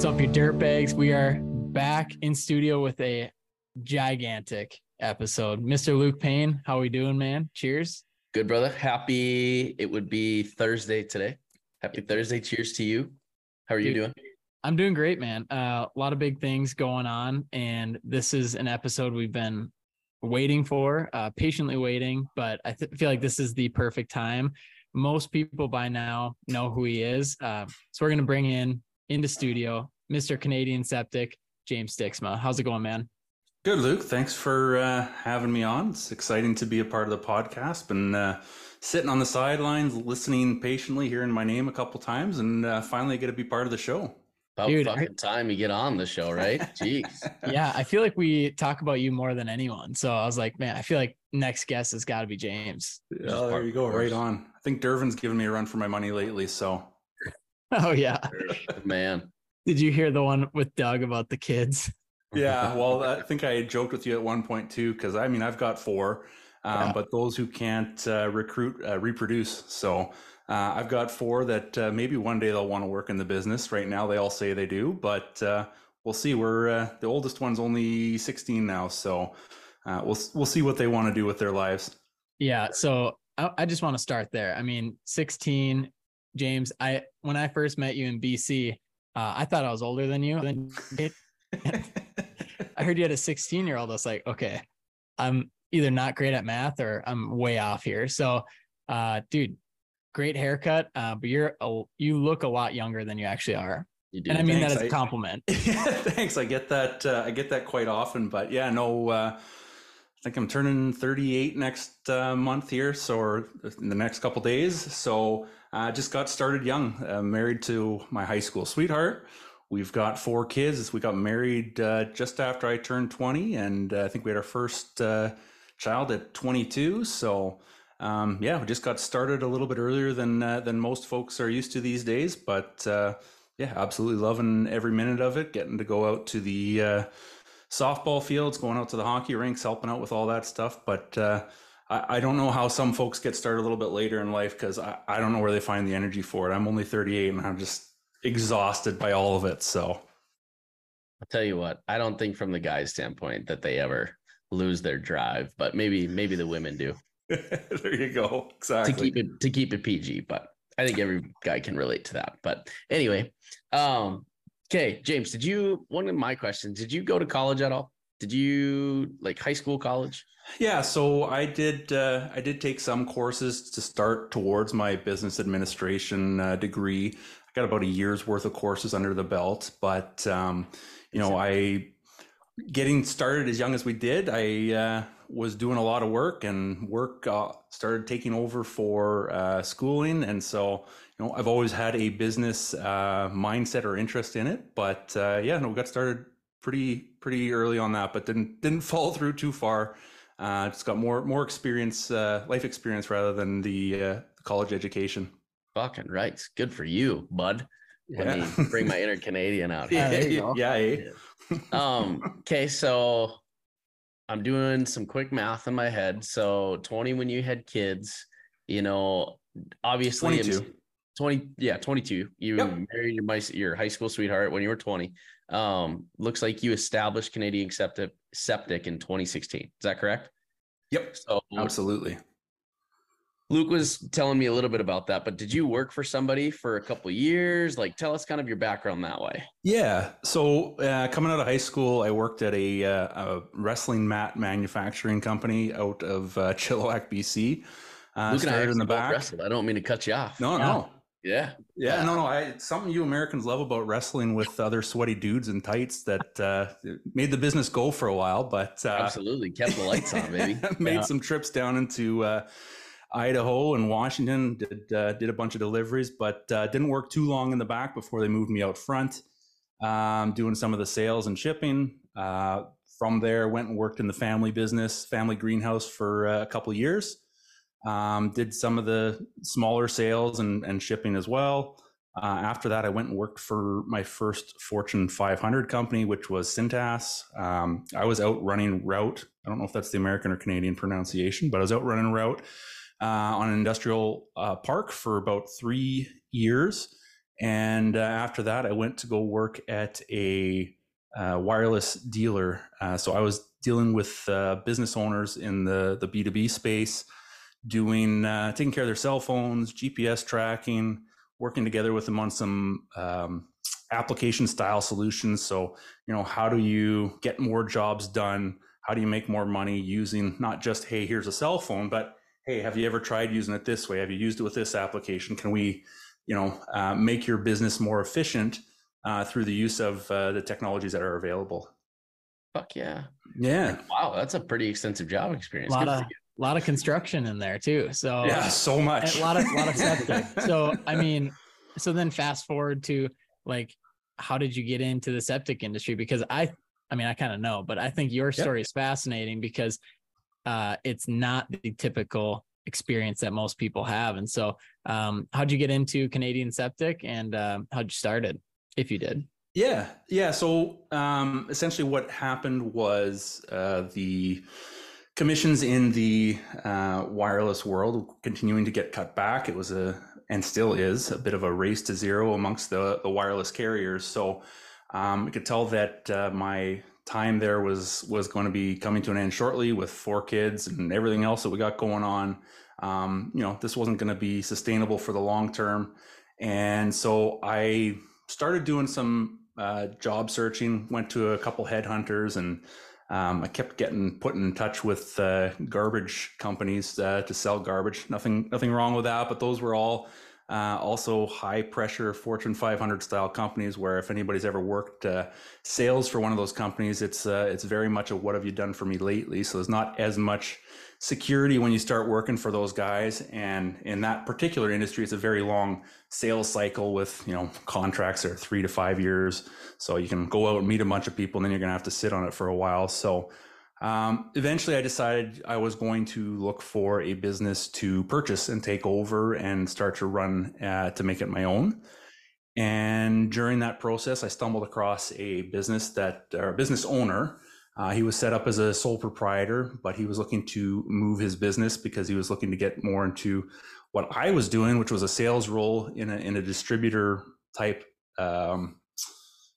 What's up, you dirtbags? We are back in studio with a gigantic episode. Mr. Luke Payne, how are we doing, man? Cheers. Good, brother. Happy it would be Thursday today. Happy Thursday. Cheers to you. How are you doing? I'm doing great, man. Uh, a lot of big things going on, and this is an episode we've been waiting for, uh, patiently waiting. But I th- feel like this is the perfect time. Most people by now know who he is, uh, so we're gonna bring in into studio Mr. Canadian Septic, James Dixma. How's it going, man? Good, Luke. Thanks for uh, having me on. It's exciting to be a part of the podcast. Been uh, sitting on the sidelines, listening patiently, hearing my name a couple times, and uh, finally get to be part of the show. About Dude, I- fucking time you get on the show, right? Jeez. yeah, I feel like we talk about you more than anyone. So I was like, man, I feel like next guest has got to be James. Oh, there you go. Right on. I think Dervin's given me a run for my money lately. So Oh yeah. Man. Did you hear the one with Doug about the kids? yeah, well, I think I joked with you at one point too, because I mean I've got four, um, Yeah. but those who can't uh, recruit uh, reproduce. So uh, I've got four that uh, maybe one day they'll want to work in the business. Right now they all say they do, but uh, we'll see. We're uh, the oldest one's only 16 now, so uh, we'll we'll see what they want to do with their lives. Yeah. So I, I just want to start there. I mean, 16, James, I when I first met you in BC, uh, I thought I was older than you. I heard you had a 16 year old. I was like, okay, I'm either not great at math or I'm way off here. So, uh, dude, great haircut, uh, but you're a, you look a lot younger than you actually are, You do. and I mean that as a compliment. Yeah, thanks. I get that. Uh, I get that quite often. But yeah, no. Uh, I think I'm turning 38 next uh, month here, so or in the next couple days. So I just got started young. Uh, married to my high school sweetheart. We've got four kids. We got married uh, just after I turned 20, and uh, I think we had our first uh, child at 22. So. Um, yeah, we just got started a little bit earlier than uh, than most folks are used to these days, but uh, yeah, absolutely loving every minute of it. Getting to go out to the softball fields, going out to the hockey rinks, helping out with all that stuff. But I, I don't know how some folks get started a little bit later in life because I, I don't know where they find the energy for it. I'm only 38 and I'm just exhausted by all of it. So I'll tell you what, I don't think from the guy's standpoint that they ever lose their drive, but maybe maybe the women do there you go. Exactly. to keep it to keep it PG. But I think every guy can relate to that. But anyway, um, okay, James, did you one of my questions? Did you go to college at all? Did you like high school, college? Yeah, so I did. Uh, I did take some courses to start towards my business administration uh, degree. I got about a year's worth of courses under the belt, but um, you know, I getting started as young as we did. I uh, was doing a lot of work, and work uh, started taking over for uh, schooling, and so you know, I've always had a business uh, mindset or interest in it. But yeah, no, we got started pretty pretty early on that, but didn't didn't follow through too far. Uh, just got more more experience, uh, life experience rather than the uh, college education. Fucking right. Good for you, bud. Let Yeah. me bring my inner Canadian out. here. Yeah, there you go. yeah, eh? um okay so i'm doing some quick math in my head so 20 when you had kids you know obviously 22. 20 yeah 22 you Yep. married your my, your high school sweetheart when you were 20 um looks like you established canadian septic septic in 2016 is that correct Yep, so absolutely. luke was telling me a little bit about that but did you work for somebody for a couple years like tell us kind of your background that way Yeah. So uh, coming out of high school, I worked at a, uh, a wrestling mat manufacturing company out of uh, Chilliwack, BC. Uh, luke and i started in the back. wrestled i don't mean to cut you off No, Yeah. no. Yeah Yeah, no, no. I, it's something you Americans love about wrestling with other sweaty dudes in tights that uh, made the business go for a while, but uh, Absolutely. Kept the lights on, baby. made Yeah. some trips down into uh, Idaho and Washington. Did uh, did a bunch of deliveries, but uh, didn't work too long in the back before they moved me out front, um, doing some of the sales and shipping. Uh, from there, went and worked in the family business, family greenhouse for uh, a couple of years. Um, did some of the smaller sales and, and shipping as well. Uh, after that, I went and worked for my first Fortune 500 company, which was Cintas. Um, I was out running route. I don't know if that's the American or Canadian pronunciation, but I was out running route uh, on an industrial uh, park for about three years. And uh, after that, I went to go work at a uh, wireless dealer. Uh, so I was dealing with business owners in the the B two B space, doing uh, taking care of their cell phones, GPS tracking, working together with them on some um, application style solutions. So you know, how do you get more jobs done? How do you make more money using not just hey, here's a cell phone, but hey, have you ever tried using it this way? Have you used it with this application? Can we, you know, uh, make your business more efficient uh, through the use of uh, the technologies that are available? Fuck yeah. Yeah. Wow, that's a pretty extensive job A experience. lot of you. lot of construction in there too. So Yeah, so much. a lot of lot of septic. so I mean, so then fast forward to like, how did you get into the septic industry? Because I, I mean, I kind of know, but I think your Yep. story is fascinating because uh, it's not the typical experience that most people have. And so, um, how'd you get into Canadian Septic, and um, how'd you started, if you did? Yeah, yeah. So um, essentially, what happened was uh, the commissions in the uh, wireless world continuing to get cut back. It was a and still is a bit of a race to zero amongst the the wireless carriers. So um, I could tell that uh, my time there was was going to be coming to an end shortly with four kids and everything else that we got going on. Um, you know, this wasn't going to be sustainable for the long term, and so I started doing some uh, job searching. Went to a couple headhunters, and um, I kept getting put in touch with uh, garbage companies uh, to sell garbage. Nothing, nothing wrong with that, but those were all uh, also high pressure Fortune 500 style companies. Where if anybody's ever worked uh, sales for one of those companies, it's uh, it's very much a what have you done for me lately. So there's not as much security when you start working for those guys. And in that particular industry it's a very long sales cycle with you know contracts are three to five years. So you can go out and meet a bunch of people and then you're going to have to sit on it for a while. So um, eventually i decided i was going to look for a business to purchase and take over and start to run uh, to make it my own. And during that process i stumbled across a business that or a business owner uh, he was set up as a sole proprietor, but he was looking to move his business because he was looking to get more into what I was doing, which was a sales role in a in a distributor type. Um,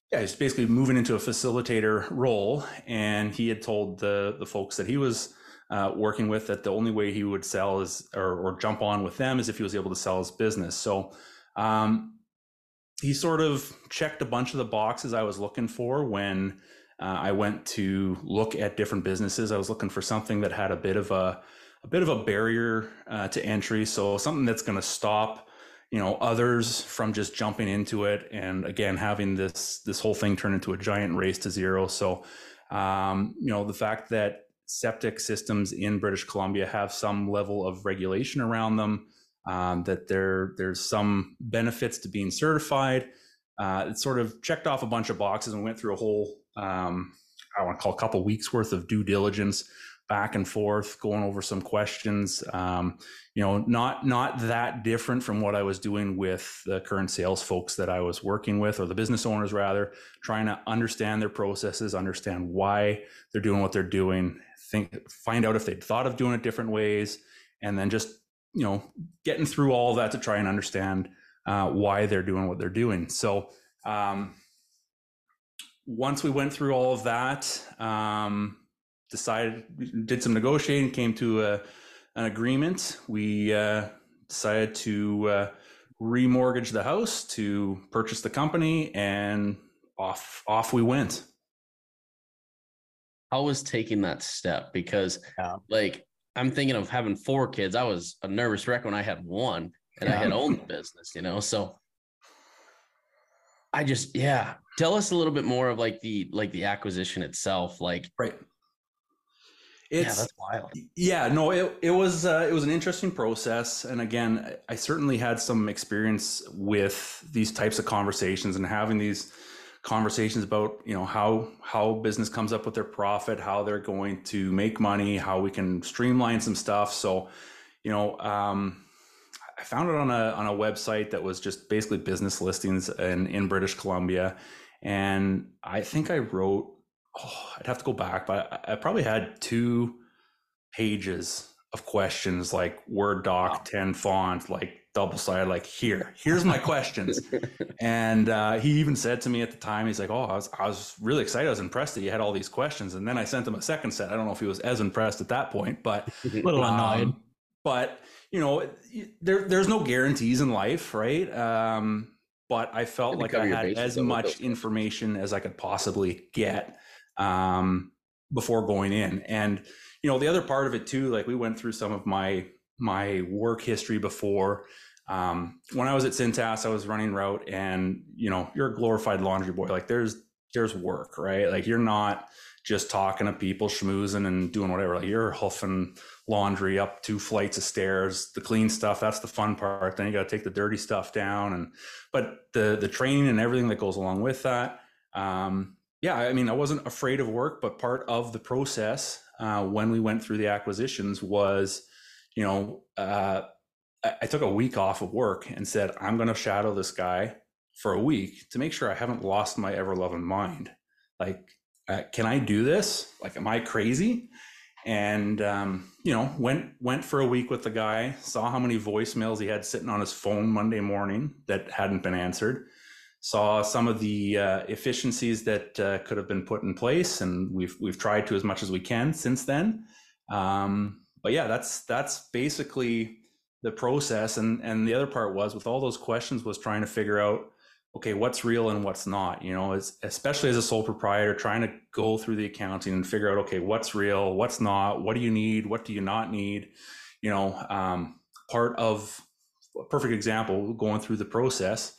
yeah, he's basically moving into a facilitator role, and he had told the the folks that he was uh, working with that the only way he would sell is or, or jump on with them is if he was able to sell his business. So. Um, he sort of checked a bunch of the boxes I was looking for when uh, I went to look at different businesses. I was looking for something that had a bit of a a bit of a barrier uh, to entry, so something that's going to stop you know others from just jumping into it, and again having this this whole thing turn into a giant race to zero. So um, you know the fact that septic systems in British Columbia have some level of regulation around them, um, that there there's some benefits to being certified. Uh, it sort of checked off a bunch of boxes and went through a whole um, I want to call a couple weeks worth of due diligence back and forth, going over some questions. Um, you know, not not that different from what I was doing with the current sales folks that I was working with, or the business owners rather, trying to understand their processes, understand why they're doing what they're doing, think, find out if they'd thought of doing it different ways, and then just you know, getting through all that to try and understand uh, why they're doing what they're doing. So. Um, once we went through all of that, um, decided, did some negotiating, came to a, an agreement. We uh, decided to uh, remortgage the house to purchase the company, and off off we went. I was taking that step? Because Yeah. like I'm thinking of having four kids. I was a nervous wreck when I had one and I had owned the business, you know. So I just yeah. Tell us a little bit more of like the like the acquisition itself. Like Right. yeah, that's wild. yeah no it, it was uh, it was an interesting process and again I- i certainly had some experience with these types of conversations and having these conversations about you know how how business comes up with their profit how they're going to make money how we can streamline some stuff so you know um i found it on a on a website that was just basically business listings in in british columbia and i think i wrote oh, I'd have to go back, but I, I probably had two pages of questions like Word doc, 10 font, like double sided, like here, here's my questions. and uh, he even said to me at the time, he's like, "Oh, I was, I was really excited. I was impressed that you had all these questions." And then I sent him a second set. I don't know if he was as impressed at that point, but a little annoyed. um, but you know, there there's no guarantees in life, right? Um, but I felt like I had as much information as I could possibly get um, before going in. And you know, the other part of it too, like we went through some of my my work history before. Um, when I was at Cintas, I was running route, and you know, you're a glorified laundry boy. Like there's there's work, right? Like you're not just talking to people, schmoozing and doing whatever. Like you're huffing laundry up two flights of stairs. The clean stuff, that's the fun part. Then you got to take the dirty stuff down, and but the the training and everything that goes along with that. Um, yeah, I mean, I wasn't afraid of work, but part of the process uh, when we went through the acquisitions was, you know, uh, I, I took a week off of work and said, I'm going to shadow this guy for a week to make sure I haven't lost my ever loving mind. Like, uh, can I do this? Like, am I crazy? And um, you know, went went for a week with the guy. Saw how many voicemails he had sitting on his phone Monday morning that hadn't been answered. Saw some of the uh, efficiencies that uh, could have been put in place, and we've we've tried to as much as we can since then. Um, but yeah, that's that's basically the process. And and the other part was with all those questions was trying to figure out okay, what's real and what's not, you know, it's, especially as a sole proprietor, trying to go through the accounting and figure out, okay, what's real, what's not, what do you need, what do you not need, you know, um, part of a perfect example going through the process.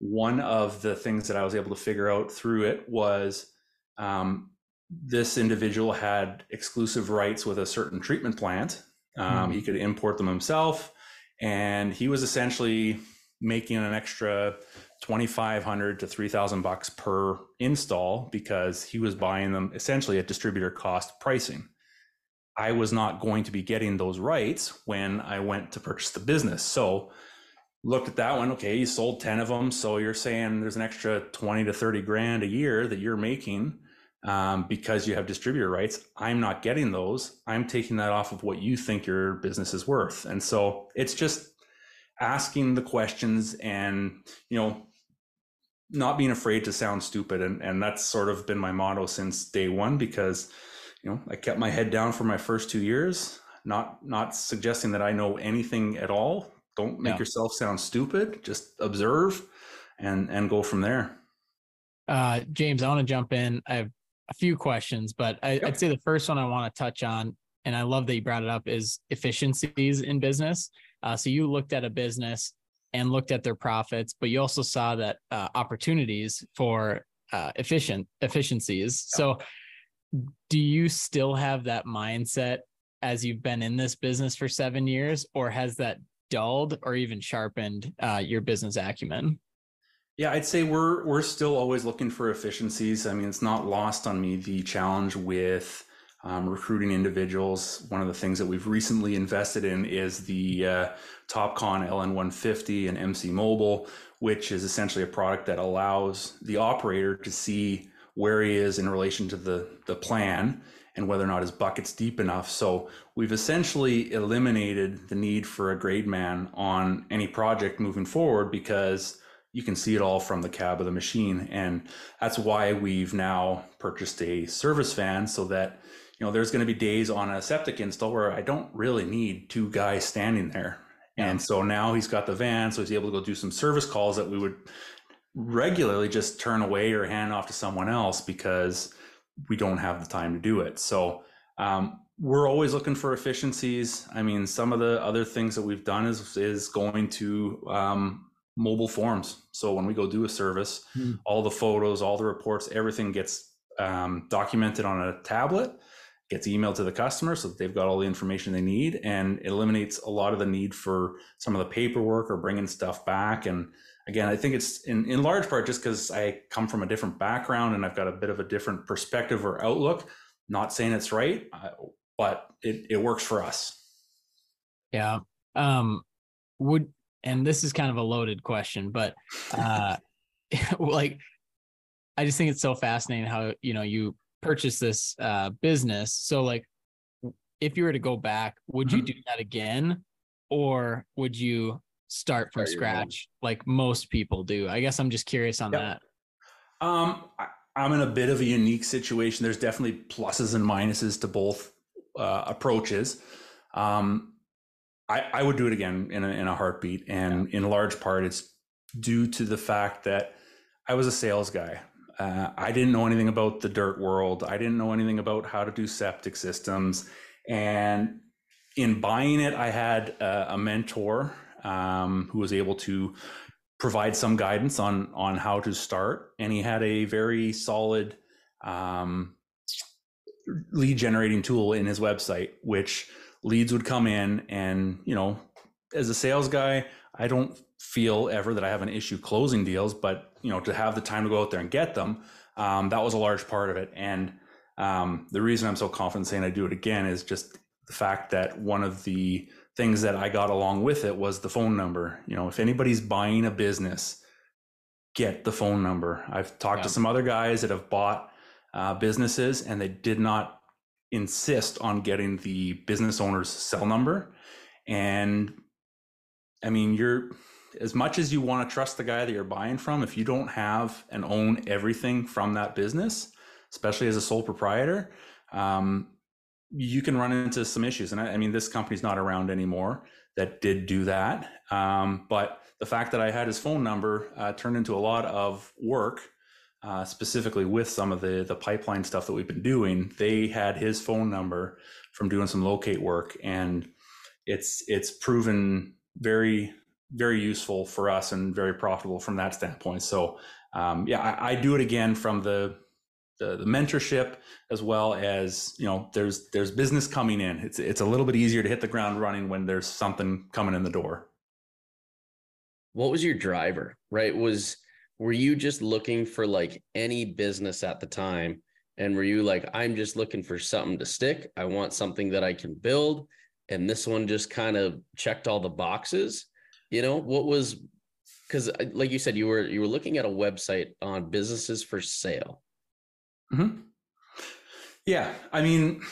One of the things that I was able to figure out through it was um, this individual had exclusive rights with a certain treatment plant. Um, Mhm. He could import them himself, and he was essentially making an extra 2500 to 3000 bucks per install because he was buying them essentially at distributor cost pricing. I was not going to be getting those rights when i went to purchase the business. So looked at that one okay you sold 10 of them so you're saying there's an extra 20 to 30 grand a year that you're making um, because you have distributor rights. I'm not getting those. I'm taking that off of what you think your business is worth. And so it's just asking the questions and you know not being afraid to sound stupid and and that's sort of been my motto since day one because you know i kept my head down for my first two years not not suggesting that i know anything at all don't make Yeah. yourself sound stupid just observe and and go from there Uh, James, I want to jump in. I have a few questions, but I, Yep. I'd say the first one I want to touch on, and I love that you brought it up, is efficiencies in business. Uh, so you looked at a business and looked at their profits, but you also saw that uh, opportunities for uh, efficient efficiencies. So, do you still have that mindset as you've been in this business for seven years, or has that dulled or even sharpened uh, your business acumen? Yeah, I'd say we're we're still always looking for efficiencies. I mean, it's not lost on me the challenge with um, recruiting individuals. One of the things that we've recently invested in is the uh, TopCon LN150 and MC Mobile, which is essentially a product that allows the operator to see where he is in relation to the the plan and whether or not his bucket's deep enough. So we've essentially eliminated the need for a grade man on any project moving forward because you can see it all from the cab of the machine and that's why we've now purchased a service van so that you know there's going to be days on a septic install where i don't really need two guys standing there. And so now he's got the van so he's able to go do some service calls that we would regularly just turn away or hand off to someone else because we don't have the time to do it. So um, we're always looking for efficiencies. I mean some of the other things that we've done is is going to um, mobile forms. So when we go do a service, Hmm. all the photos, all the reports, everything gets um, documented on a tablet, gets emailed to the customer so that they've got all the information they need, and it eliminates a lot of the need for some of the paperwork or bringing stuff back. And again, I think it's in, in large part just because I come from a different background and I've got a bit of a different perspective or outlook. Not saying it's right, uh, but it, it works for us. Yeah. Um would and this is kind of a loaded question, but uh like I just think it's so fascinating how you know you purchase this uh business. So like if you were to go back, would you Mhm. do that again? Or would you start from Start scratch like most people do. I guess I'm just curious on Yep. that. Um, I, I'm in a bit of a unique situation. There's definitely pluses and minuses to both uh, approaches. Um, I, I would do it again in a, in a heartbeat, and in large part, it's due to the fact that I was a sales guy. Uh, I didn't know anything about the dirt world. I didn't know anything about how to do septic systems, and in buying it, I had a, a mentor um, who was able to provide some guidance on on how to start and he had a very solid um, lead generating tool in his website which leads would come in and you know as a sales guy i don't feel ever that i have an issue closing deals but you know to have the time to go out there and get them um, that was a large part of it and um, the reason i'm so confident saying i do it again is just the fact that one of the things that I got along with it was the phone number. You know, if anybody's buying a business, get the phone number. I've talked to some other guys that have bought uh, businesses and they did not insist on getting the business owner's cell number. And I mean, you're as much as you want to trust the guy that you're buying from, if you don't have and own everything from that business, especially as a sole proprietor, um, you can run into some issues. And I, I mean, this company's not around anymore that did do that. Um, but the fact that I had his phone number uh, turned into a lot of work, uh, specifically with some of the the pipeline stuff that we've been doing. They had his phone number from doing some locate work, and it's it's proven very very useful for us and very profitable from that standpoint. So um, yeah, I, I do it again from the the, the mentorship as well as you know there's there's business coming in. It's it's a little bit easier to hit the ground running when there's something coming in the door. What was your driver right? Was were you just looking for like any business at the time? And were you like i'm just looking for something to stick. I want something that i can build and this one just kind of checked all the boxes you know what was because like you said you were you were looking at a website on businesses for sale. Mm-hmm. yeah i mean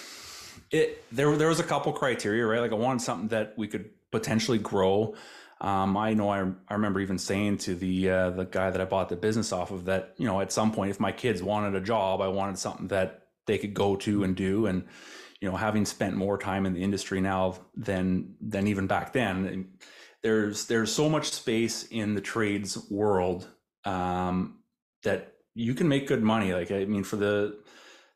it there there was a couple criteria right? Like i wanted something that we could potentially grow. Um, I know I, I remember even saying to the uh, the guy that I bought the business off of that you know at some point if my kids wanted a job I wanted something that they could go to and do. And you know having spent more time in the industry now than than even back then there's there's so much space in the trades world um, that you can make good money. Like I mean for the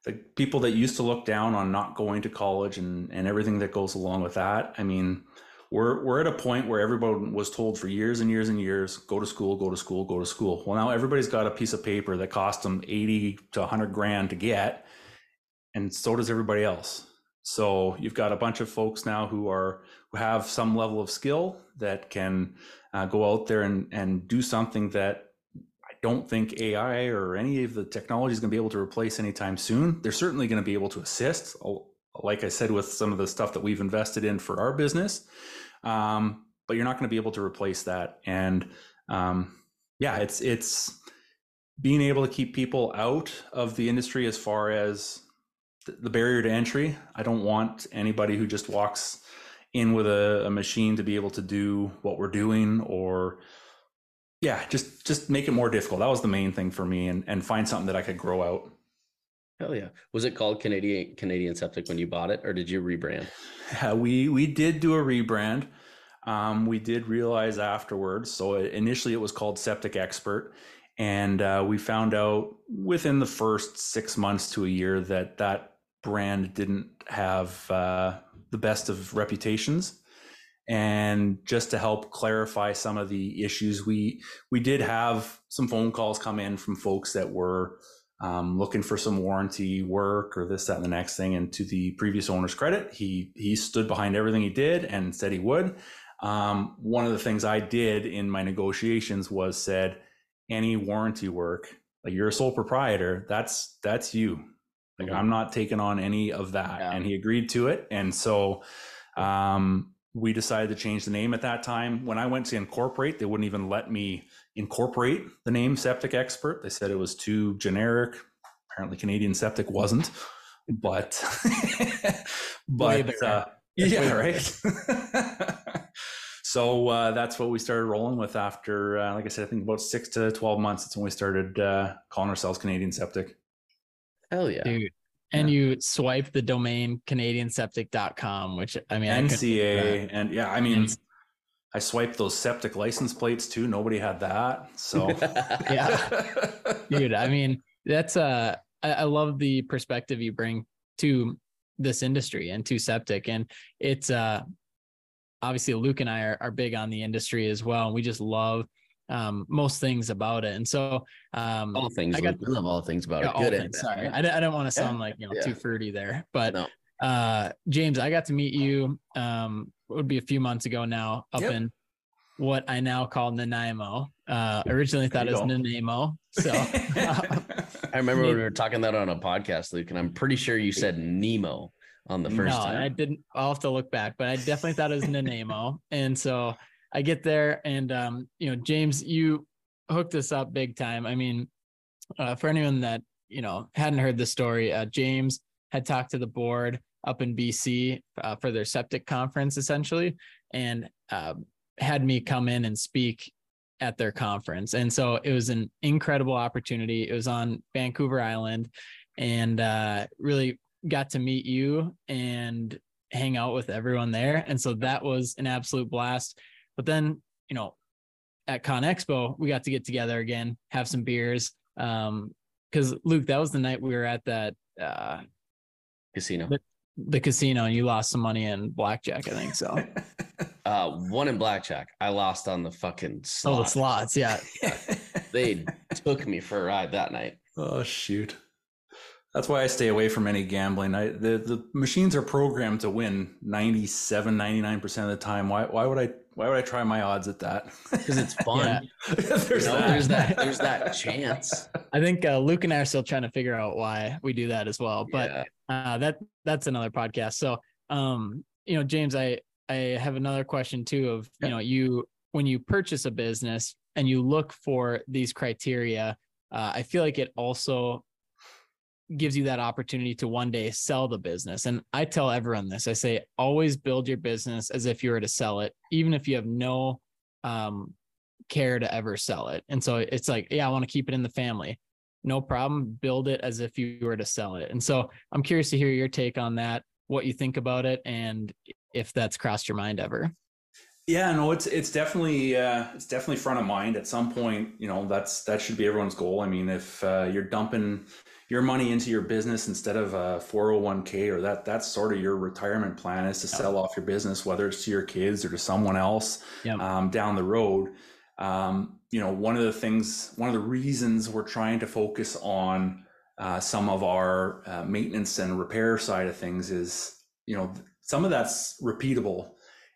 the people that used to look down on not going to college and and everything that goes along with that I mean we're we're at a point where everyone was told for years and years and years go to school go to school go to school. Well now everybody's got a piece of paper that cost them 80 to 100 grand to get and so does everybody else so you've got a bunch of folks now who are who have some level of skill that can uh, go out there and and do something that I don't think AI or any of the technology is going to be able to replace anytime soon. They're certainly going to be able to assist like I said, with some of the stuff that we've invested in for our business. Um, but you're not going to be able to replace that. And um, yeah, it's it's being able to keep people out of the industry as far as the barrier to entry. I don't want anybody who just walks in with a, a machine to be able to do what we're doing or yeah, just just make it more difficult. That was the main thing for me and and find something that I could grow out. Hell yeah. Was it called Canadian Canadian Septic when you bought it or did you rebrand? Yeah, we we did do a rebrand. Um, we did realize afterwards. So initially it was called Septic Expert. And uh, we found out within the first six months to a year that that brand didn't have uh, the best of reputations. And just to help clarify some of the issues, we we did have some phone calls come in from folks that were um, looking for some warranty work or this, that, and the next thing. And to the previous owner's credit, he he stood behind everything he did and said he would. Um, one of the things I did in my negotiations was said, any warranty work, like you're a sole proprietor, that's that's you. Like Mhm. I'm not taking on any of that. Yeah. And he agreed to it. And so um, we decided to change the name at that time. When I went to incorporate, they wouldn't even let me incorporate the name Septic Expert. They said it was too generic. Apparently, Canadian Septic wasn't, but but uh, yeah, right. So uh, that's what we started rolling with after, uh, like I said, I think about six to 12 months. That's when we started uh, calling ourselves Canadian Septic. Hell yeah. Dude. And you swipe the domain canadianseptic.com, which I mean, I NCA. And yeah, I mean, I swiped those septic license plates too. Nobody had that. So, yeah. Dude, I mean, that's, uh, I, I love the perspective you bring to this industry and to septic. And it's, uh, obviously Luke and I are, are big on the industry as well. And we just love um, most things about it. And so um, all things, I got, love all things about yeah, it. Good. Things, sorry. I, I don't want to sound yeah. like, you know, yeah. too fruity there, but no. uh, James, I got to meet you, um, it would be a few months ago now up yep. in what I now call Nanaimo. Uh, originally thought it was Nanaimo. So I remember when we were talking that on a podcast, Luke, and I'm pretty sure you said Nemo on the first no, time. I didn't. I'll have to look back, but I definitely thought it was Nanaimo. and so I get there, and um, you know, James, you hooked us up big time. I mean, uh, for anyone that you know hadn't heard the story, uh, James had talked to the board up in BC uh, for their septic conference, essentially, and uh, had me come in and speak at their conference. And so it was an incredible opportunity. It was on Vancouver Island, and uh, really got to meet you and hang out with everyone there. And so that was an absolute blast. But then, you know, at Con Expo, we got to get together again, have some beers. Um, because Luke, that was the night we were at that uh casino. The, the casino and you lost some money in blackjack, I think so. uh one in blackjack. I lost on the fucking slots. Oh, the slots, yeah. they took me for a ride that night. Oh shoot. That's why I stay away from any gambling. I, the the machines are programmed to win 97, 99% of the time. Why why would I why would I try my odds at that? Because it's fun. there's, you know, that. there's that there's that chance. I think uh, Luke and I are still trying to figure out why we do that as well. But yeah. uh, that that's another podcast. So um, you know, James, I I have another question too of, you know, you when you purchase a business and you look for these criteria, uh, I feel like it also gives you that opportunity to one day sell the business. And I tell everyone this I say, always build your business as if you were to sell it, even if you have no um, care to ever sell it. And so it's like, yeah, I want to keep it in the family. No problem. Build it as if you were to sell it. And so I'm curious to hear your take on that, what you think about it, and if that's crossed your mind ever. Yeah, no, it's it's definitely uh, it's definitely front of mind at some point. You know, that's that should be everyone's goal. I mean, if uh, you're dumping your money into your business instead of a 401k or that that's sort of your retirement plan is to sell off your business whether it's to your kids or to someone else um, down the road. Um, you know one of the things one of the reasons we're trying to focus on uh, some of our uh, maintenance and repair side of things is you know some of that's repeatable.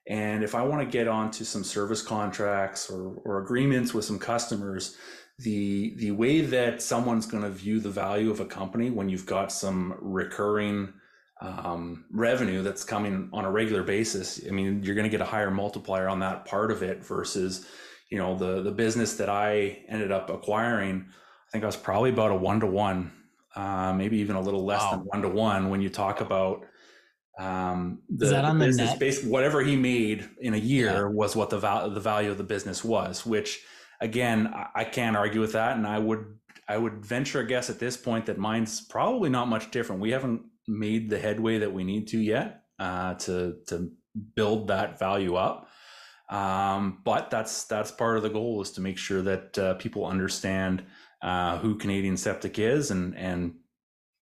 And if i want to get onto some service contracts or, or agreements with some customers the the way that someone's going to view the value of a company when you've got some recurring um, revenue that's coming on a regular basis i mean you're going to get a higher multiplier on that part of it versus you know the the business that i ended up acquiring i think i was probably about a one to one uh, maybe even a little less wow. than one to one when you talk about um the, Is that on the, business net? Based, whatever he made in a year yeah. was what the, val- the value of the business was which again, I can't argue with that, and I would I would venture a guess at this point that mine's probably not much different. We haven't made the headway that we need to yet uh, to to build that value up. Um, but that's that's part of the goal is to make sure that uh, people understand uh, who Canadian Septic is, and and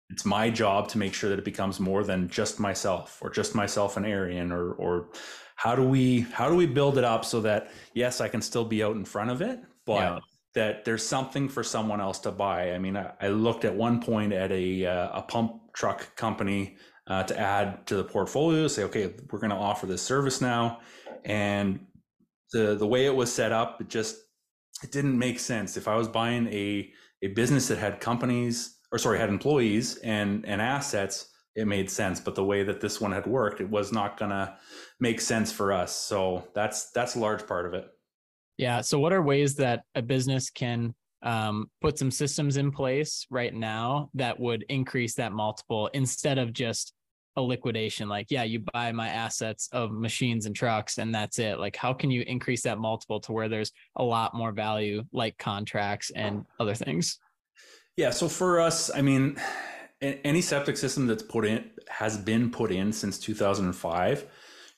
it's my job to make sure that it becomes more than just myself or just myself and Arian or or how do we how do we build it up so that yes i can still be out in front of it but yeah. that there's something for someone else to buy. I mean i, I looked at one point at a uh, a pump truck company uh, to add to the portfolio say okay we're going to offer this service now. And the the way it was set up it just it didn't make sense. If i was buying a a business that had companies or sorry had employees and and assets it made sense. But the way that this one had worked it was not going to make sense for us. So that's that's a large part of it. Yeah. So what are ways that a business can um, put some systems in place right now that would increase that multiple instead of just a liquidation? Like yeah you buy my assets of machines and trucks and that's it. Like how can you increase that multiple to where there's a lot more value like contracts and other things? Yeah. So for us i mean any septic system that's put in has been put in since 2005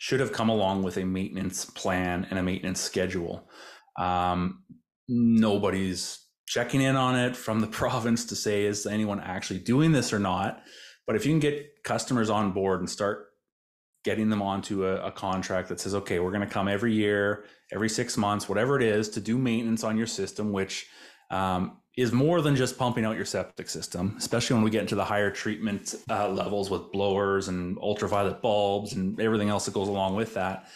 should have come along with a maintenance plan and a maintenance schedule. Um, nobody's checking in on it from the province to say is anyone actually doing this or not? But if you can get customers on board and start getting them onto a, a contract that says, okay, we're going to come every year, every six months, whatever it is, to do maintenance on your system, which um, is more than just pumping out your septic system, especially when we get into the higher treatment uh, levels with blowers and ultraviolet bulbs and everything else that goes along with that.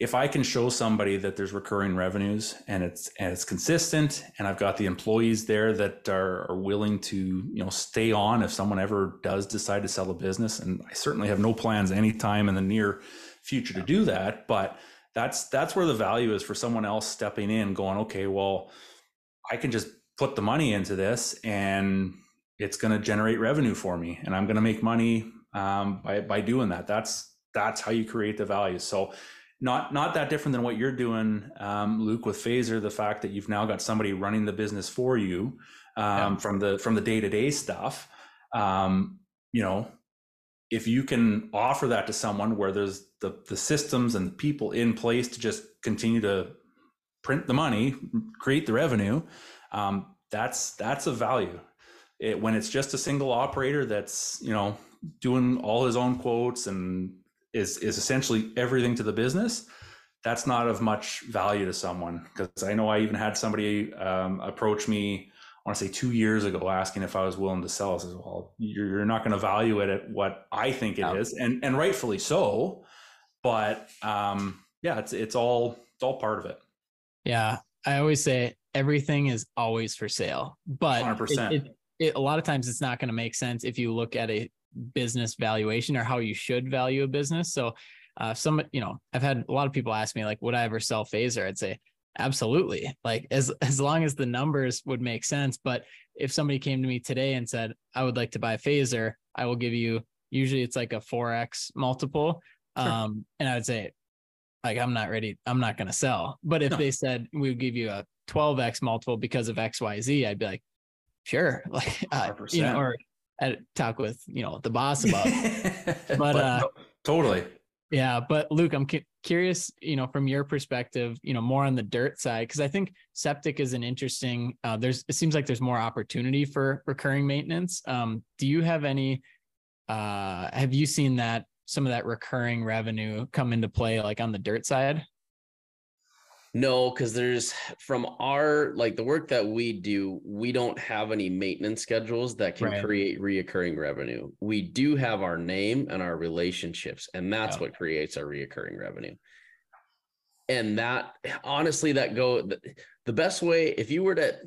If I can show somebody that there's recurring revenues and it's and it's consistent, and I've got the employees there that are, are willing to you know stay on if someone ever does decide to sell a business, and I certainly have no plans anytime in the near future to do that, but that's that's where the value is for someone else stepping in, going, okay, well, I can just put the money into this and it's going to generate revenue for me and i'm going to make money um, by, by doing that that's that's how you create the value so not not that different than what you're doing, um, Luke, with Phaser. The fact that you've now got somebody running the business for you um, yeah. from the from the day to day stuff. Um, you know, if you can offer that to someone where there's the the systems and the people in place to just continue to print the money, create the revenue, um, that's that's a value. It, when it's just a single operator that's you know doing all his own quotes and is is essentially everything to the business that's not of much value to someone because i know i even had somebody um, approach me i want to say two years ago asking if i was willing to sell i said well you're, you're not going to value it at what i think it no. is, and and rightfully so but um, yeah it's it's all it's all part of it yeah i always say everything is always for sale but 100%. It, it, it, a lot of times it's not going to make sense if you look at a business valuation or how you should value a business. So, uh, some, you know, I've had a lot of people ask me, like, would I ever sell Phaser? I'd say, absolutely. Like, as, as long as the numbers would make sense. But if somebody came to me today and said, I would like to buy Phaser, I will give you, usually it's like a 4X multiple. Sure. Um, and I would say, like, I'm not ready, I'm not going to sell. But if no. they said we would give you a 12X multiple because of XYZ, I'd be like, sure. Like, uh, you know, or I'd talk with you know the boss about. but, but uh, totally. Yeah, but Luke, I'm cu- curious, you know, from your perspective, you know, more on the dirt side, because I think septic is an interesting. Uh, there's it seems like there's more opportunity for recurring maintenance. Um, do you have any? Uh, have you seen that some of that recurring revenue come into play, like on the dirt side? No, because there's from our like the work that we do, we don't have any maintenance schedules that can right. create reoccurring revenue. We do have our name and our relationships, and that's yeah. what creates our reoccurring revenue. And that honestly, that go the, the best way if you were to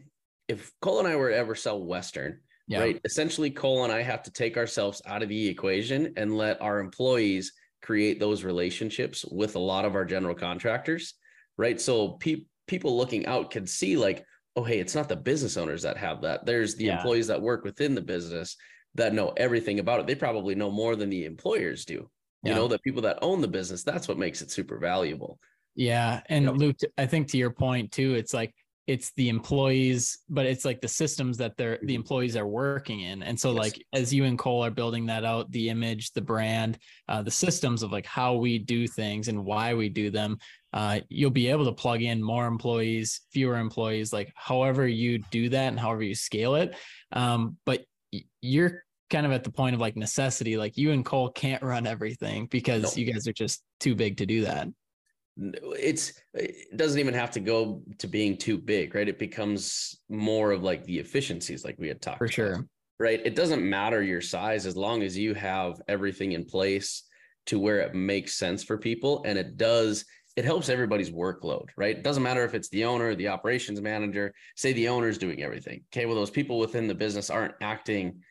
if Cole and I were to ever sell Western, yeah. right? Essentially, Cole and I have to take ourselves out of the equation and let our employees create those relationships with a lot of our general contractors right? So pe- people looking out can see like, oh, hey, it's not the business owners that have that. There's the yeah. employees that work within the business that know everything about it. They probably know more than the employers do. Yeah. You know, the people that own the business, that's what makes it super valuable. Yeah. And? Luke, I think to your point too, it's like it's the employees, but it's like the systems that they're the mm-hmm. employees are working in. And so, yes. like as you and Cole are building that out, the image, the brand, uh, the systems of like how we do things and why we do them, uh, you'll be able to plug in more employees, fewer employees, like however you do that and however you scale it. Um, but you're kind of at the point of like necessity. Like you and Cole can't run everything because you guys are just too big to do that. It's it doesn't even have to go to being too big right? It becomes more of like the efficiencies like we had talked for about, sure. right? It doesn't matter your size as long as you have everything in place to where it makes sense for people and it does it helps everybody's workload right it doesn't matter if it's the owner the operations manager say the owner's doing everything okay well those people within the business aren't acting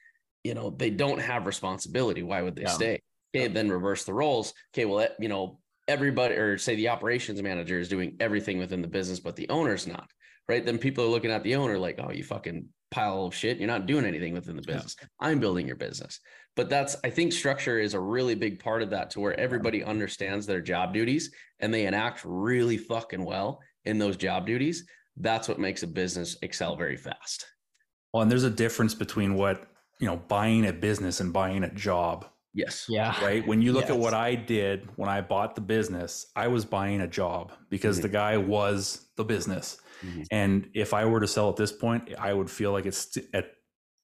you know they don't have responsibility why would they yeah. stay okay yeah. then reverse the roles okay well you know everybody or say the operations manager is doing everything within the business but the owner's not right? Then people are looking at the owner like, oh, you fucking pile of shit. You're not doing anything within the business. Yeah. I'm building your business. But that's, I think structure is a really big part of that to where everybody understands their job duties and they enact really fucking well in those job duties. That's what makes a business excel very fast. Well, and there's a difference between what, you know, buying a business and buying a job. Yes. Yeah. Right. When you look yes. at what I did when I bought the business, I was buying a job because mm-hmm. the guy was the business. Mm-hmm. And if I were to sell at this point, I would feel like it's at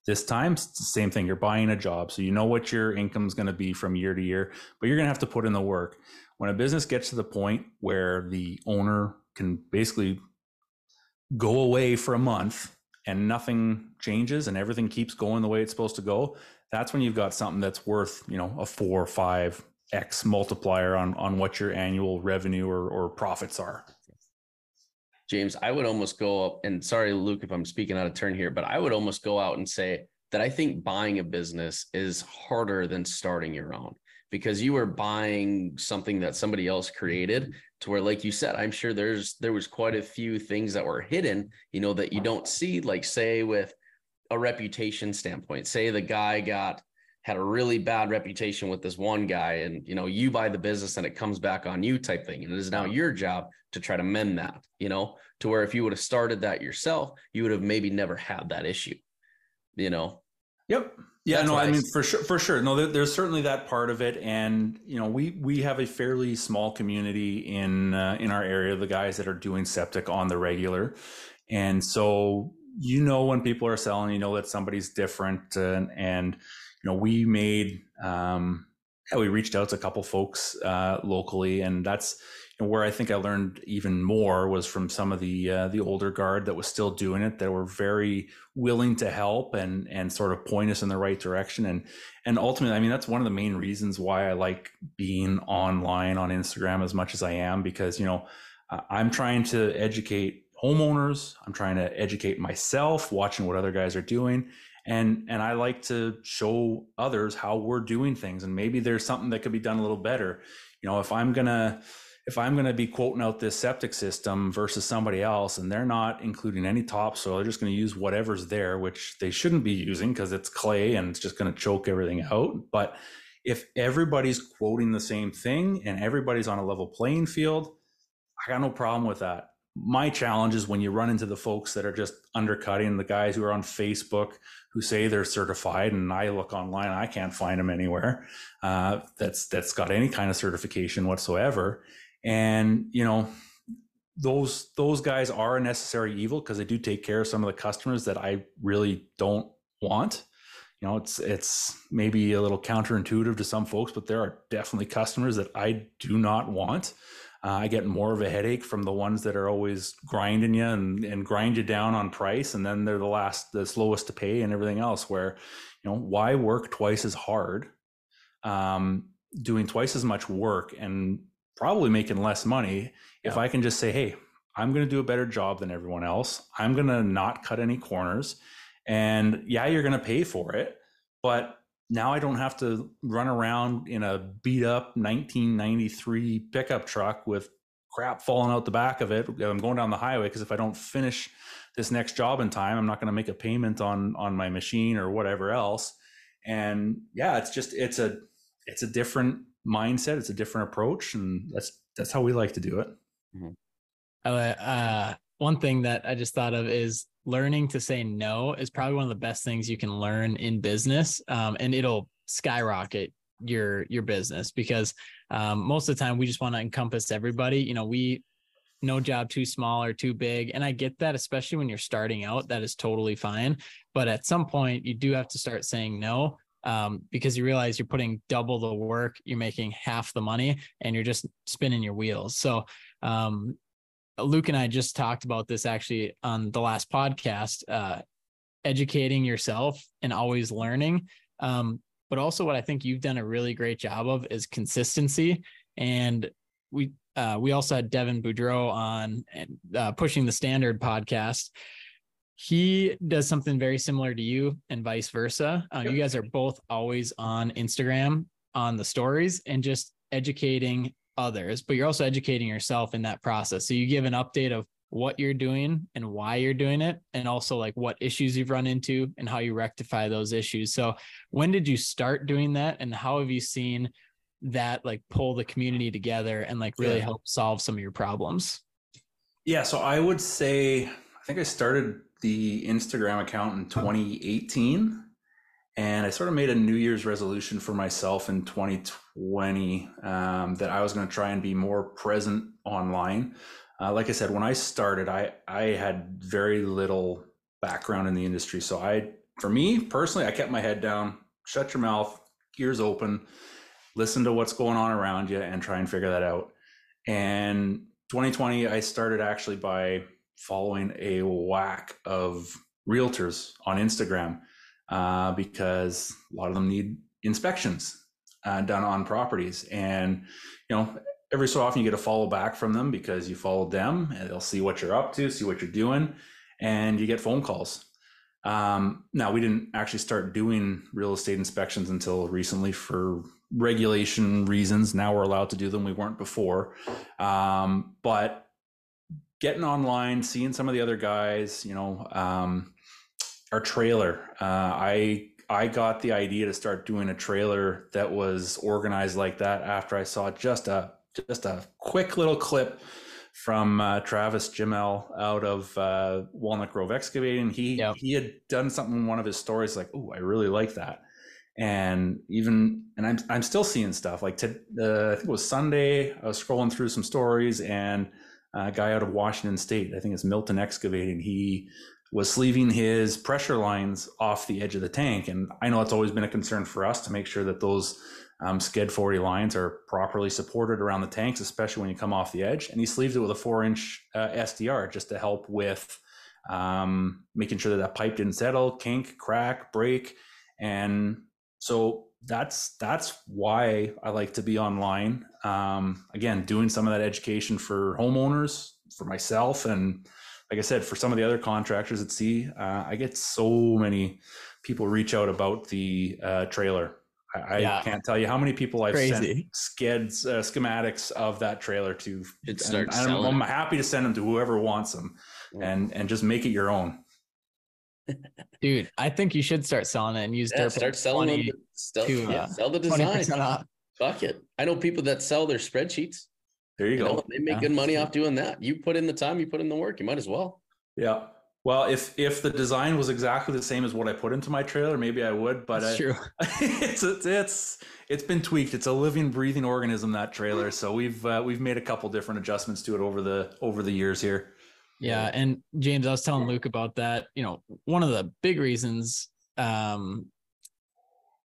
this time, same thing. You're buying a job. So you know what your income is going to be from year to year, but you're going to have to put in the work. When a business gets to the point where the owner can basically go away for a month and nothing changes and everything keeps going the way it's supposed to go, that's when you've got something that's worth, you know, a four or five X multiplier on, on what your annual revenue or, or profits are. James, I would almost go up and sorry, Luke, if I'm speaking out of turn here, but I would almost go out and say that I think buying a business is harder than starting your own because you are buying something that somebody else created to where like you said i'm sure there's there was quite a few things that were hidden you know that you don't see like say with a reputation standpoint say the guy got had a really bad reputation with this one guy and you know you buy the business and it comes back on you type thing. And it is now your job to try to mend that you know to where if you would have started that yourself you would have maybe never had that issue you know? Yep. Yeah, That's no, I mean for sure, for sure. No, there, there's certainly that part of it, and you know, we we have a fairly small community in uh, in our area. The guys that are doing septic on the regular, and so you know when people are selling, you know that somebody's different, and, and you know we made um, yeah, we reached out to a couple folks uh, locally, and that's and where I think I learned even more was from some of the uh, the older guard that was still doing it that were very willing to help and and sort of point us in the right direction. And and ultimately I mean that's one of the main reasons why I like being online on Instagram as much as I am because you know I'm trying to educate homeowners I'm trying to educate myself watching what other guys are doing and and I like to show others how we're doing things and maybe there's something that could be done a little better you know if I'm gonna if I'm to be quoting out this septic system versus somebody else and they're not including any topsoil, they're just to use whatever's there, which they shouldn't be using because it's clay and it's just to choke everything out. But if everybody's quoting the same thing and everybody's on a level playing field, I got no problem with that. My challenge is when you run into the folks that are just undercutting the guys who are on Facebook who say they're certified, and I look online, I can't find them anywhere. Uh, that's that's got any kind of certification whatsoever and you know those those guys are a necessary evil because they do take care of some of the customers that I really don't want. You know, it's it's maybe a little counterintuitive to some folks, but there are definitely customers that I do not want. Uh, I get more of a headache from the ones that are always grinding you and, and grind you down on price, and then they're the last, the slowest to pay, and everything else. Where, you know, why work twice as hard, um, doing twice as much work, and probably making less money yeah. if I can just say, hey, I'm going to do a better job than everyone else. I'm going to not cut any corners. And yeah, you're going to pay for it. But now I don't have to run around in a beat up 1993 pickup truck with crap falling out the back of it. I'm going down the highway because if I don't finish this next job in time, I'm not going to make a payment on on my machine or whatever else. And yeah, it's just it's a it's a different mindset. It's a different approach, and that's that's how we like to do it. Mm-hmm. Uh, one thing that I just thought of is learning to say no is probably one of the best things you can learn in business, um, and it'll skyrocket your your business because um, most of the time we just want to encompass everybody. You know, we no job too small or too big. And I get that, especially when you're starting out, that is totally fine. But at some point, you do have to start saying no um, because you realize you're putting double the work, you're making half the money, and you're just spinning your wheels. So, um, Luke and I just talked about this actually on the last podcast uh, educating yourself and always learning. Um, but also, what I think you've done a really great job of is consistency. And we uh, we also had Devin Boudreau on uh, pushing the standard podcast he does something very similar to you and vice versa. Uh, yep. You guys are both always on Instagram on the stories and just educating others, but you're also educating yourself in that process. So you give an update of what you're doing and why you're doing it and also like what issues you've run into and how you rectify those issues so when did you start doing that and how have you seen that like pull the community together and like really yeah. help solve some of your problems yeah so i would say i think i started the instagram account in 2018 and I sort of made a New Year's resolution for myself in 2020 um, that I was going to try and be more present online. Uh, like I said, when I started, I I had very little background in the industry, so I, for me personally, I kept my head down, shut your mouth, ears open, listen to what's going on around you, and try and figure that out. And 2020, I started actually by following a whack of realtors on Instagram uh, because a lot of them need inspections uh, done on properties. And, you know, every so often you get a follow back from them because you followed them and they'll see what you're up to, see what you're doing, and you get phone calls. Um, now, we didn't actually start doing real estate inspections until recently for regulation reasons. Now we're allowed to do them. We weren't before. Um, but getting online, seeing some of the other guys, you know, um, our trailer. Uh, I I got the idea to start doing a trailer that was organized like that after I saw just a just a quick little clip from uh, Travis Jimel out of uh, Walnut Grove Excavating. He yep. he had done something in one of his stories like, "Oh, I really like that," and even and I'm I'm still seeing stuff like to uh, I think it was Sunday. I was scrolling through some stories and a guy out of Washington State, I think it's Milton Excavating. He was sleeving his pressure lines off the edge of the tank. And I know it's always been a concern for us to make sure that those um, sked 40 lines are properly supported around the tanks, especially when you come off the edge. And he sleeved it with a four inch uh, SDR just to help with um, making sure that that pipe didn't settle, kink, crack, break. And so that's that's why I like to be online. Um, again, doing some of that education for homeowners, for myself, and like I said, for some of the other contractors at sea, uh, I get so many people reach out about the uh, trailer. I, yeah. I, can't tell you how many people I've Crazy. sent skids, uh, schematics of that trailer to. It starts I'm, I'm, happy to send them to whoever wants them, and and just make it your own. Dude, I think you should start selling it and use yeah, start selling 20 them. Stuff, to, yeah, uh, sell the design. Fuck it. I know people that sell their spreadsheets. There you, you go. Know, they make yeah. good money off doing that. You put in the time, you put in the work, you might as well. Yeah. Well, if if the design was exactly the same as what I put into my trailer, maybe I would. But I, true. it's it's it's been tweaked. It's a living, breathing organism that trailer. So we've uh, we've made a couple different adjustments to it over the over the years here. Yeah, and James, I was telling Luke about that. You know, one of the big reasons um,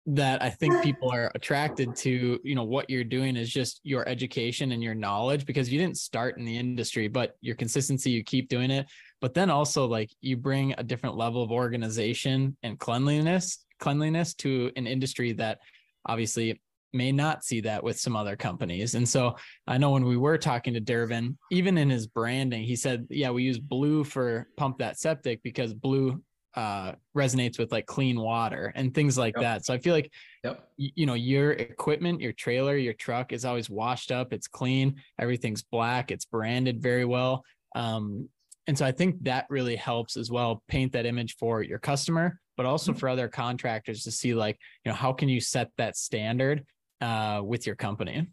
that I think people are attracted to, you know, what you're doing is just your education and your knowledge because you didn't start in the industry, but your consistency, you keep doing it. But then also like you bring a different level of organization and cleanliness, cleanliness to an industry that obviously may not see that with some other companies. And so I know when we were talking to Dervin, even in his branding, he said, yeah, we use blue for pump that septic because blue uh, resonates with like clean water and things like yep. that. So I feel like, yep. you, you know, your equipment, your trailer, your truck is always washed up. It's clean. Everything's black. It's branded very well. Um, and so I think that really helps as well paint that image for your customer, but also mm-hmm. for other contractors to see like, you know, how can you set that standard uh, with your company?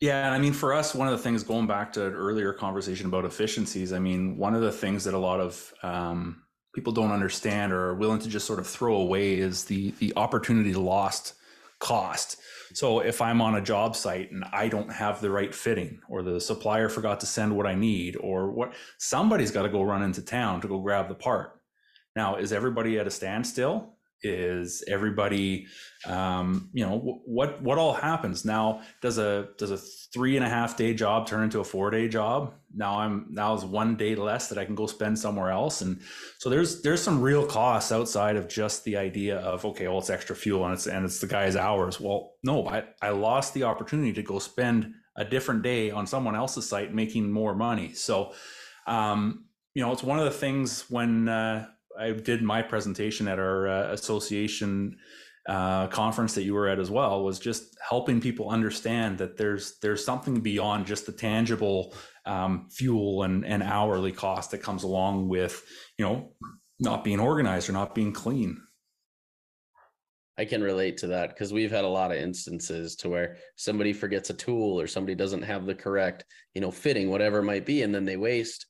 Yeah, I mean, for us, one of the things going back to an earlier conversation about efficiencies, I mean, one of the things that a lot of um, people don't understand or are willing to just sort of throw away is the the opportunity lost cost. So if I'm on a job site and I don't have the right fitting or the supplier forgot to send what I need or what somebody's got to go run into town to go grab the part. Now, is everybody at a standstill? Is everybody um, you know what what all happens? Now does a does a three and a half day job turn into a four day job? Now i'm now is one day less that i can go spend somewhere else. And so there's there's some real costs outside of just the idea of okay well it's extra fuel and it's and it's the guy's hours. Well no i i lost the opportunity to go spend a different day on someone else's site making more money. So um you know it's one of the things when uh I did my presentation at our uh, association uh, conference that you were at as well was just helping people understand that there's there's something beyond just the tangible um, fuel and, and hourly cost that comes along with you know not being organized or not being clean. I can relate to that because we've had a lot of instances to where somebody forgets a tool or somebody doesn't have the correct, you know, fitting, whatever it might be, and then they waste,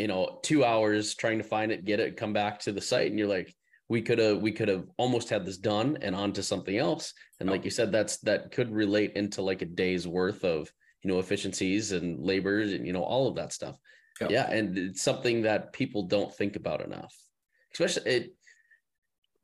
you know, two hours trying to find it, get it, come back to the site, and you're like, we could have, we could have almost had this done and on to something else. And like you said, that's that could relate into like a day's worth of, you know, efficiencies and labor and you know all of that stuff. Yep. Yeah, and it's something that people don't think about enough. Especially it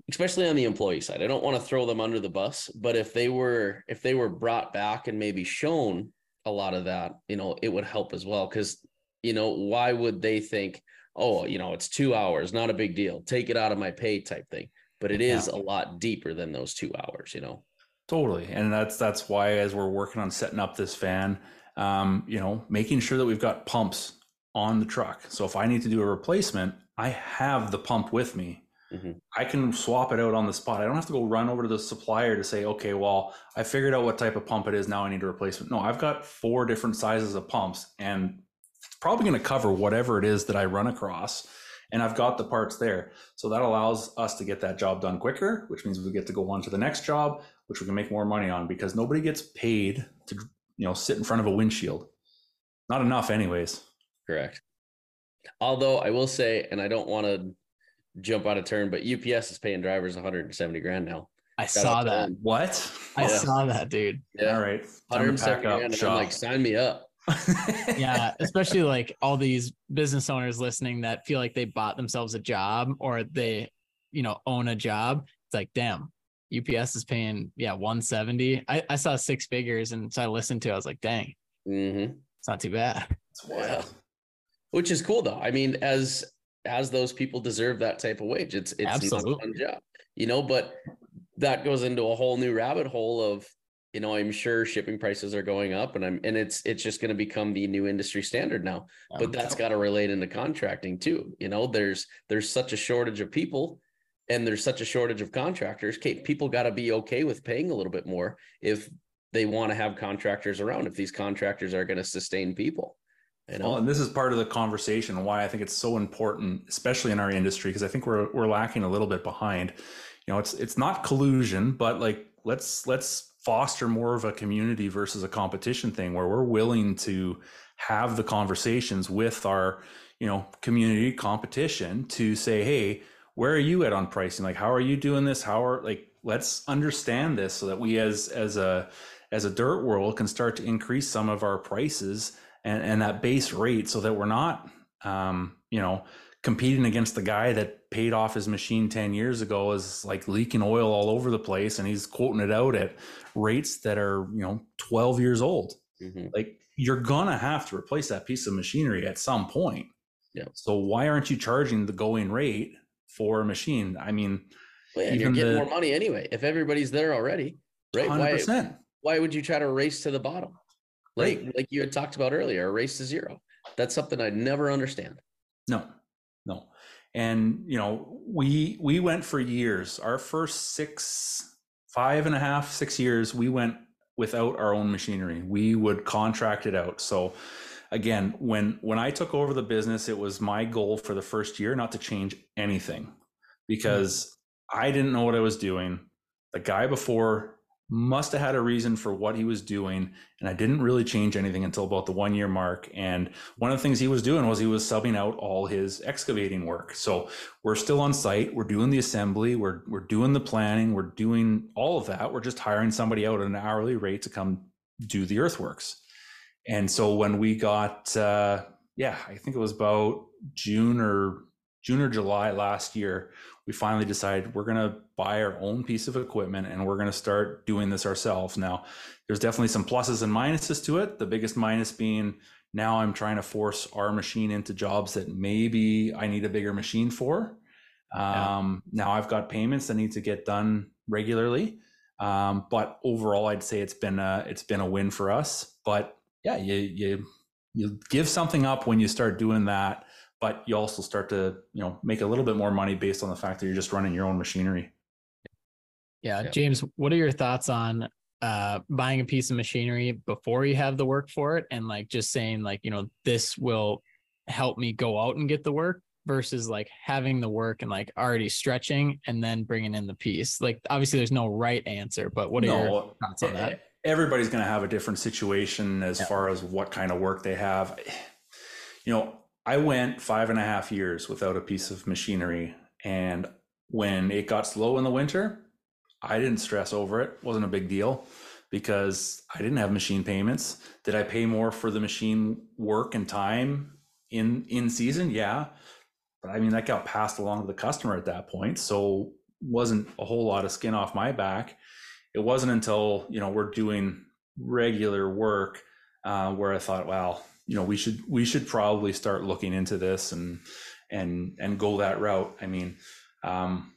especially on the employee side. I don't want to throw them under the bus, but if they were if they were brought back and maybe shown a lot of that, you know, it would help as well cuz you know, why would they think, "Oh, you know, it's 2 hours, not a big deal. Take it out of my pay" type thing. But it is yeah. a lot deeper than those 2 hours, you know. Totally. And that's that's why as we're working on setting up this van, um, you know, making sure that we've got pumps on the truck. So if I need to do a replacement, I have the pump with me Mm-hmm. I can swap it out on the spot. I don't have to go run over to the supplier to say, okay, well, I figured out what type of pump it is. Now I need a replacement. No, I've got four different sizes of pumps and it's probably going to cover whatever it is that I run across. And I've got the parts there. So that allows us to get that job done quicker, which means we get to go on to the next job, which we can make more money on because nobody gets paid to, you know, sit in front of a windshield. Not enough, anyways. Correct. Although I will say, and I don't want to jump out of turn, but UPS is paying drivers 170 grand now. I Shout saw that. What? I yeah. saw that, dude. Yeah. All right. 170 grand. And I'm like, sign me up. Yeah, especially like all these business owners listening that feel like they bought themselves a job or they, you know, own a job. It's like, damn, UPS is paying, yeah, 170. I, I saw six figures and so I listened to it. I was like, dang, mm-hmm. it's not too bad. Yeah. Which is cool though. I mean, as as those people deserve that type of wage. It's it's Absolutely. not a fun job, you know. But that goes into a whole new rabbit hole of you know i'm sure shipping prices are going up and i'm and it's it's just going to become the new industry standard now but that's got to relate into contracting too you know there's there's such a shortage of people and there's such a shortage of contractors people got to be okay with paying a little bit more if they want to have contractors around if these contractors are going to sustain people you know? Well, and this is part of the conversation why I think it's so important, especially in our industry, because I think we're we're lacking a little bit behind. You know, it's it's not collusion, but like let's let's foster more of a community versus a competition thing where we're willing to have the conversations with our you know community competition to say hey where are you at on pricing? Like how are you doing this? How are like let's understand this so that we as as a as a dirt world can start to increase some of our prices and, and that base rate so that we're not, um, you know, competing against the guy that paid off his machine 10 years ago is like leaking oil all over the place and he's quoting it out at rates that are, you know, 12 years old. Mm-hmm. Like you're gonna have to replace that piece of machinery at some point. Yeah. So why aren't you charging the going rate for a machine? I mean, well, yeah, you're getting the, more money anyway. If everybody's there already, right? 100%. Why, why would you try to race to the bottom? like right. like you had talked about earlier, a race to zero. That's something I never understand. No, no. And you know, we we went for years. Our first six, five and a half, six years, we went without our own machinery. We would contract it out. So again, when when I took over the business, it was my goal for the first year not to change anything because mm-hmm. I didn't know what I was doing. The guy before must have had a reason for what he was doing and i didn't really change anything until about the one year mark and one of the things he was doing was he was subbing out all his excavating work. So we're still on site we're doing the assembly we're, we're doing the planning we're doing all of that we're just hiring somebody out at an hourly rate to come do the earthworks. And so when we got uh, yeah i think it was about june or june or july last year we finally decided we're going to buy our own piece of equipment and we're going to start doing this ourselves. Now, there's definitely some pluses and minuses to it. The biggest minus being now I'm trying to force our machine into jobs that maybe I need a bigger machine for. Um, yeah. Now I've got payments that need to get done regularly. Um, but overall, I'd say it's been a, it's been a win for us. But yeah, you you you give something up when you start doing that but you also start to you know make a little bit more money based on the fact that you're just running your own machinery Yeah. yeah. James, what are your thoughts on uh buying a piece of machinery before you have the work for it and like just saying like, you know, this will help me go out and get the work versus like having the work and like already stretching and then bringing in the piece? Like obviously there's no right answer, but what are no, your thoughts on that? Everybody's going to have a different situation as yeah. far as what kind of work they have. You know, I went five and a half years without a piece of machinery. And when it got slow in the winter, I didn't stress over it. wasn't a big deal because I didn't have machine payments. Did I pay more for the machine work and time in in season? Yeah. But I mean that got passed along to the customer at that point. So wasn't a whole lot of skin off my back. It wasn't until, you know, we're doing regular work uh, where I thought, well, you know, we should we should probably start looking into this and and and go that route. I mean, um,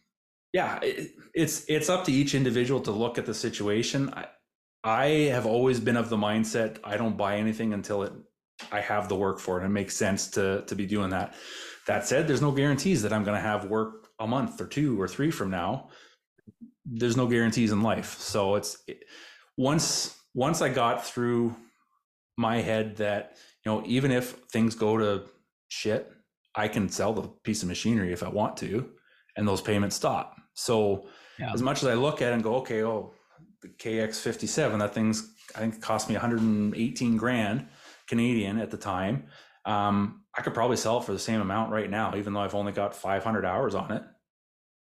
yeah, it, it's it's up to each individual to look at the situation. I, I have always been of the mindset I don't buy anything until it I have the work for it and it makes sense to to be doing that. That said, there's no guarantees that I'm going to have work a month or two or three from now. There's no guarantees in life. So it's it, once once I got through my head that you know even if things go to shit, I can sell the piece of machinery if I want to, and those payments stop. So yeah. as much as I look at it and go, okay, oh, the KX57, that thing's I think cost me 118 grand Canadian at the time. Um, I could probably sell it for the same amount right now, even though I've only got 500 hours on it.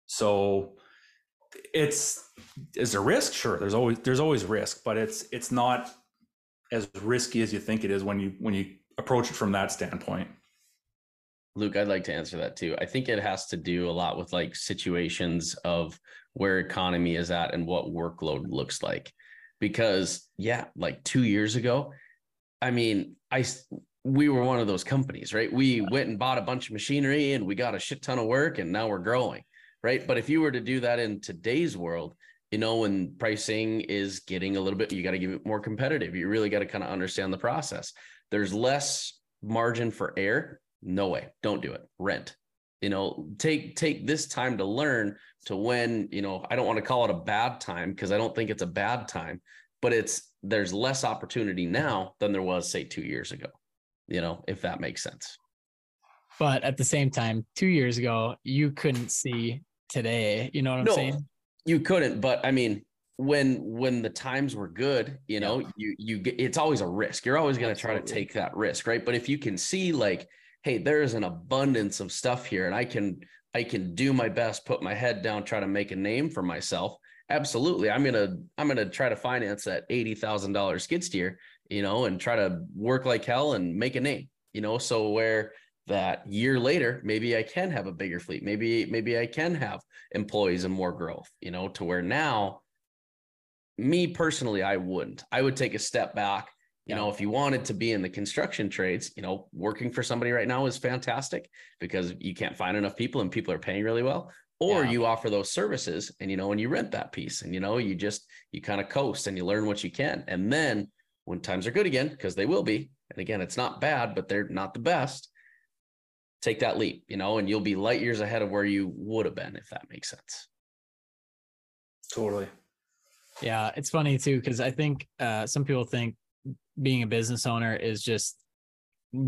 So it's is a risk. Sure, there's always there's always risk, but it's it's not as risky as you think it is when you when you approach it from that standpoint. Luke, I'd like to answer that too. I think it has to do a lot with like situations of where economy is at and what workload looks like. Because yeah, like 2 years ago, I mean, I we were one of those companies, right? We went and bought a bunch of machinery and we got a shit ton of work and now we're growing, right? But if you were to do that in today's world, you know, when pricing is getting a little bit, you got to give it more competitive. You really got to kind of understand the process. There's less margin for error. No way. Don't do it. Rent. You know take take this time to learn to when you know i don't want to call it a bad time because i don't think it's a bad time but it's there's less opportunity now than there was say 2 years ago you know if that makes sense. But at the same time 2 years ago you couldn't see today. You know what i'm no, saying you couldn't but i mean when when the times were good you know yeah. you you get it's always a risk. You're always going to try to take that risk right? But if you can see like hey there is an abundance of stuff here and i can i can do my best put my head down try to make a name for myself absolutely. I'm gonna i'm gonna try to finance that $80000 skid steer you know and try to work like hell and make a name you know? So where that year later maybe i can have a bigger fleet maybe maybe i can have employees and more growth you know to where now me personally i wouldn't i would take a step back you know, if you wanted to be in the construction trades, you know, working for somebody right now is fantastic because you can't find enough people and people are paying really well. Or yeah. you offer those services and, you know, and you rent that piece and, you know, you just, you kind of coast and you learn what you can. And then when times are good again, because they will be, and again, it's not bad, but they're not the best, take that leap, you know, and you'll be light years ahead of where you would have been, if that makes sense. Totally. Yeah, it's funny too because I think uh, some people think being a business owner is just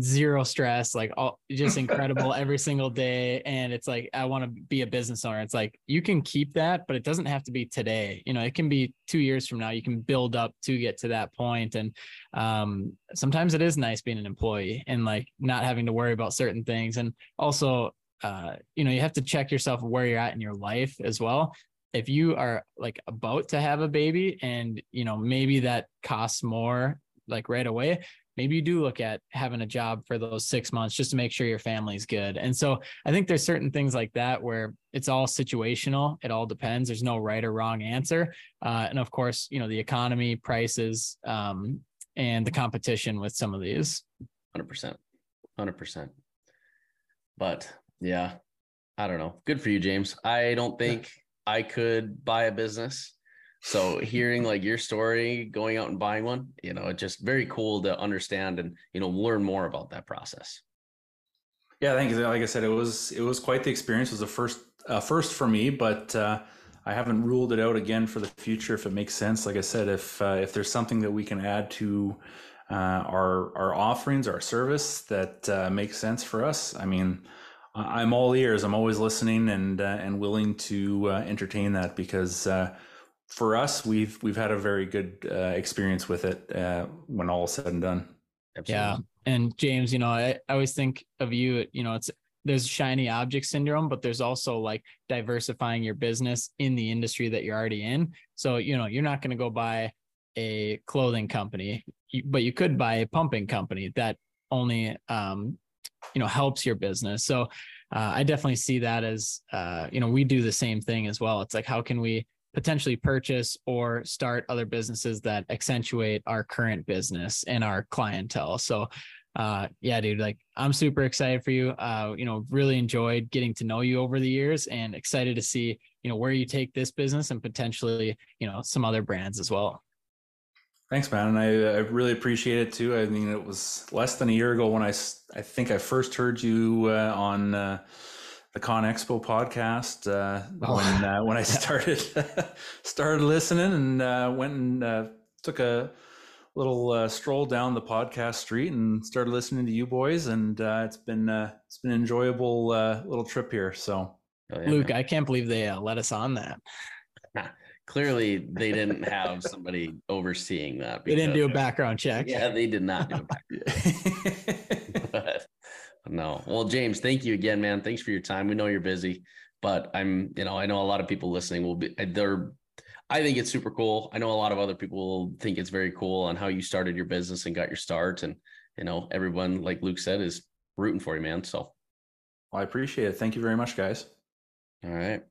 zero stress like all just incredible every single day. And it's like i want to be a business owner. It's like you can keep that but it doesn't have to be today. You know it can be two years from now. You can build up to get to that point. And um, sometimes it is nice being an employee and like not having to worry about certain things. And also uh, you know you have to check yourself where you're at in your life as well. If you are like about to have a baby and you know maybe that costs more like right away maybe you do look at having a job for those six months just to make sure your family's good. And so i think there's certain things like that where it's all situational. It all depends. There's no right or wrong answer. Uh, and of course you know the economy prices um, and the competition with some of these. 100% 100% but yeah i don't know. Good for you james. I don't think i could buy a business so hearing like your story, going out and buying one, you know, it's just very cool to understand and you know learn more about that process. Yeah, thank you. Like I said, it was it was quite the experience. It was a first uh, first for me, but uh, I haven't ruled it out again for the future if it makes sense. Like I said, if uh, if there's something that we can add to uh, our our offerings, our service that uh, makes sense for us, I mean, I'm all ears. I'm always listening and uh, and willing to entertain that because for us, we've we've had a very good experience with it when all is said and done. Absolutely. Yeah, and James, you know, I, I always think of you. You know, it's there's shiny object syndrome, but there's also like diversifying your business in the industry that you're already in. So, you know, you're not going to go buy a clothing company, but you could buy a pumping company that only, um, you know, helps your business. So, uh, I definitely see that as, uh, you know, we do the same thing as well. It's like, how can we potentially purchase or start other businesses that accentuate our current business and our clientele? So, uh yeah dude like i'm super excited for you. Uh you know really enjoyed getting to know you over the years and excited to see you know where you take this business and potentially you know some other brands as well. Thanks man. And i, I really appreciate it too. I mean it was less than a year ago when i i think i first heard you uh, on uh, the Con Expo podcast uh, oh. when uh, when I started started listening and uh, went and uh, took a little uh, stroll down the podcast street and started listening to you boys, and uh, it's been uh, it's been an enjoyable uh, little trip here. So, oh, yeah, Luke. I can't believe they uh, let us on that. Clearly, they didn't have somebody overseeing that. They didn't do a background check. Yeah, they did not do a background. No, well, James, thank you again, man. Thanks for your time. We know you're busy, but I'm, you know, I know a lot of people listening will be uh, they're I think it's super cool. I know a lot of other people think it's very cool on how you started your business and got your start. And, you know, everyone, like Luke said, is rooting for you, man. So well, I appreciate it. Thank you very much, guys. All right.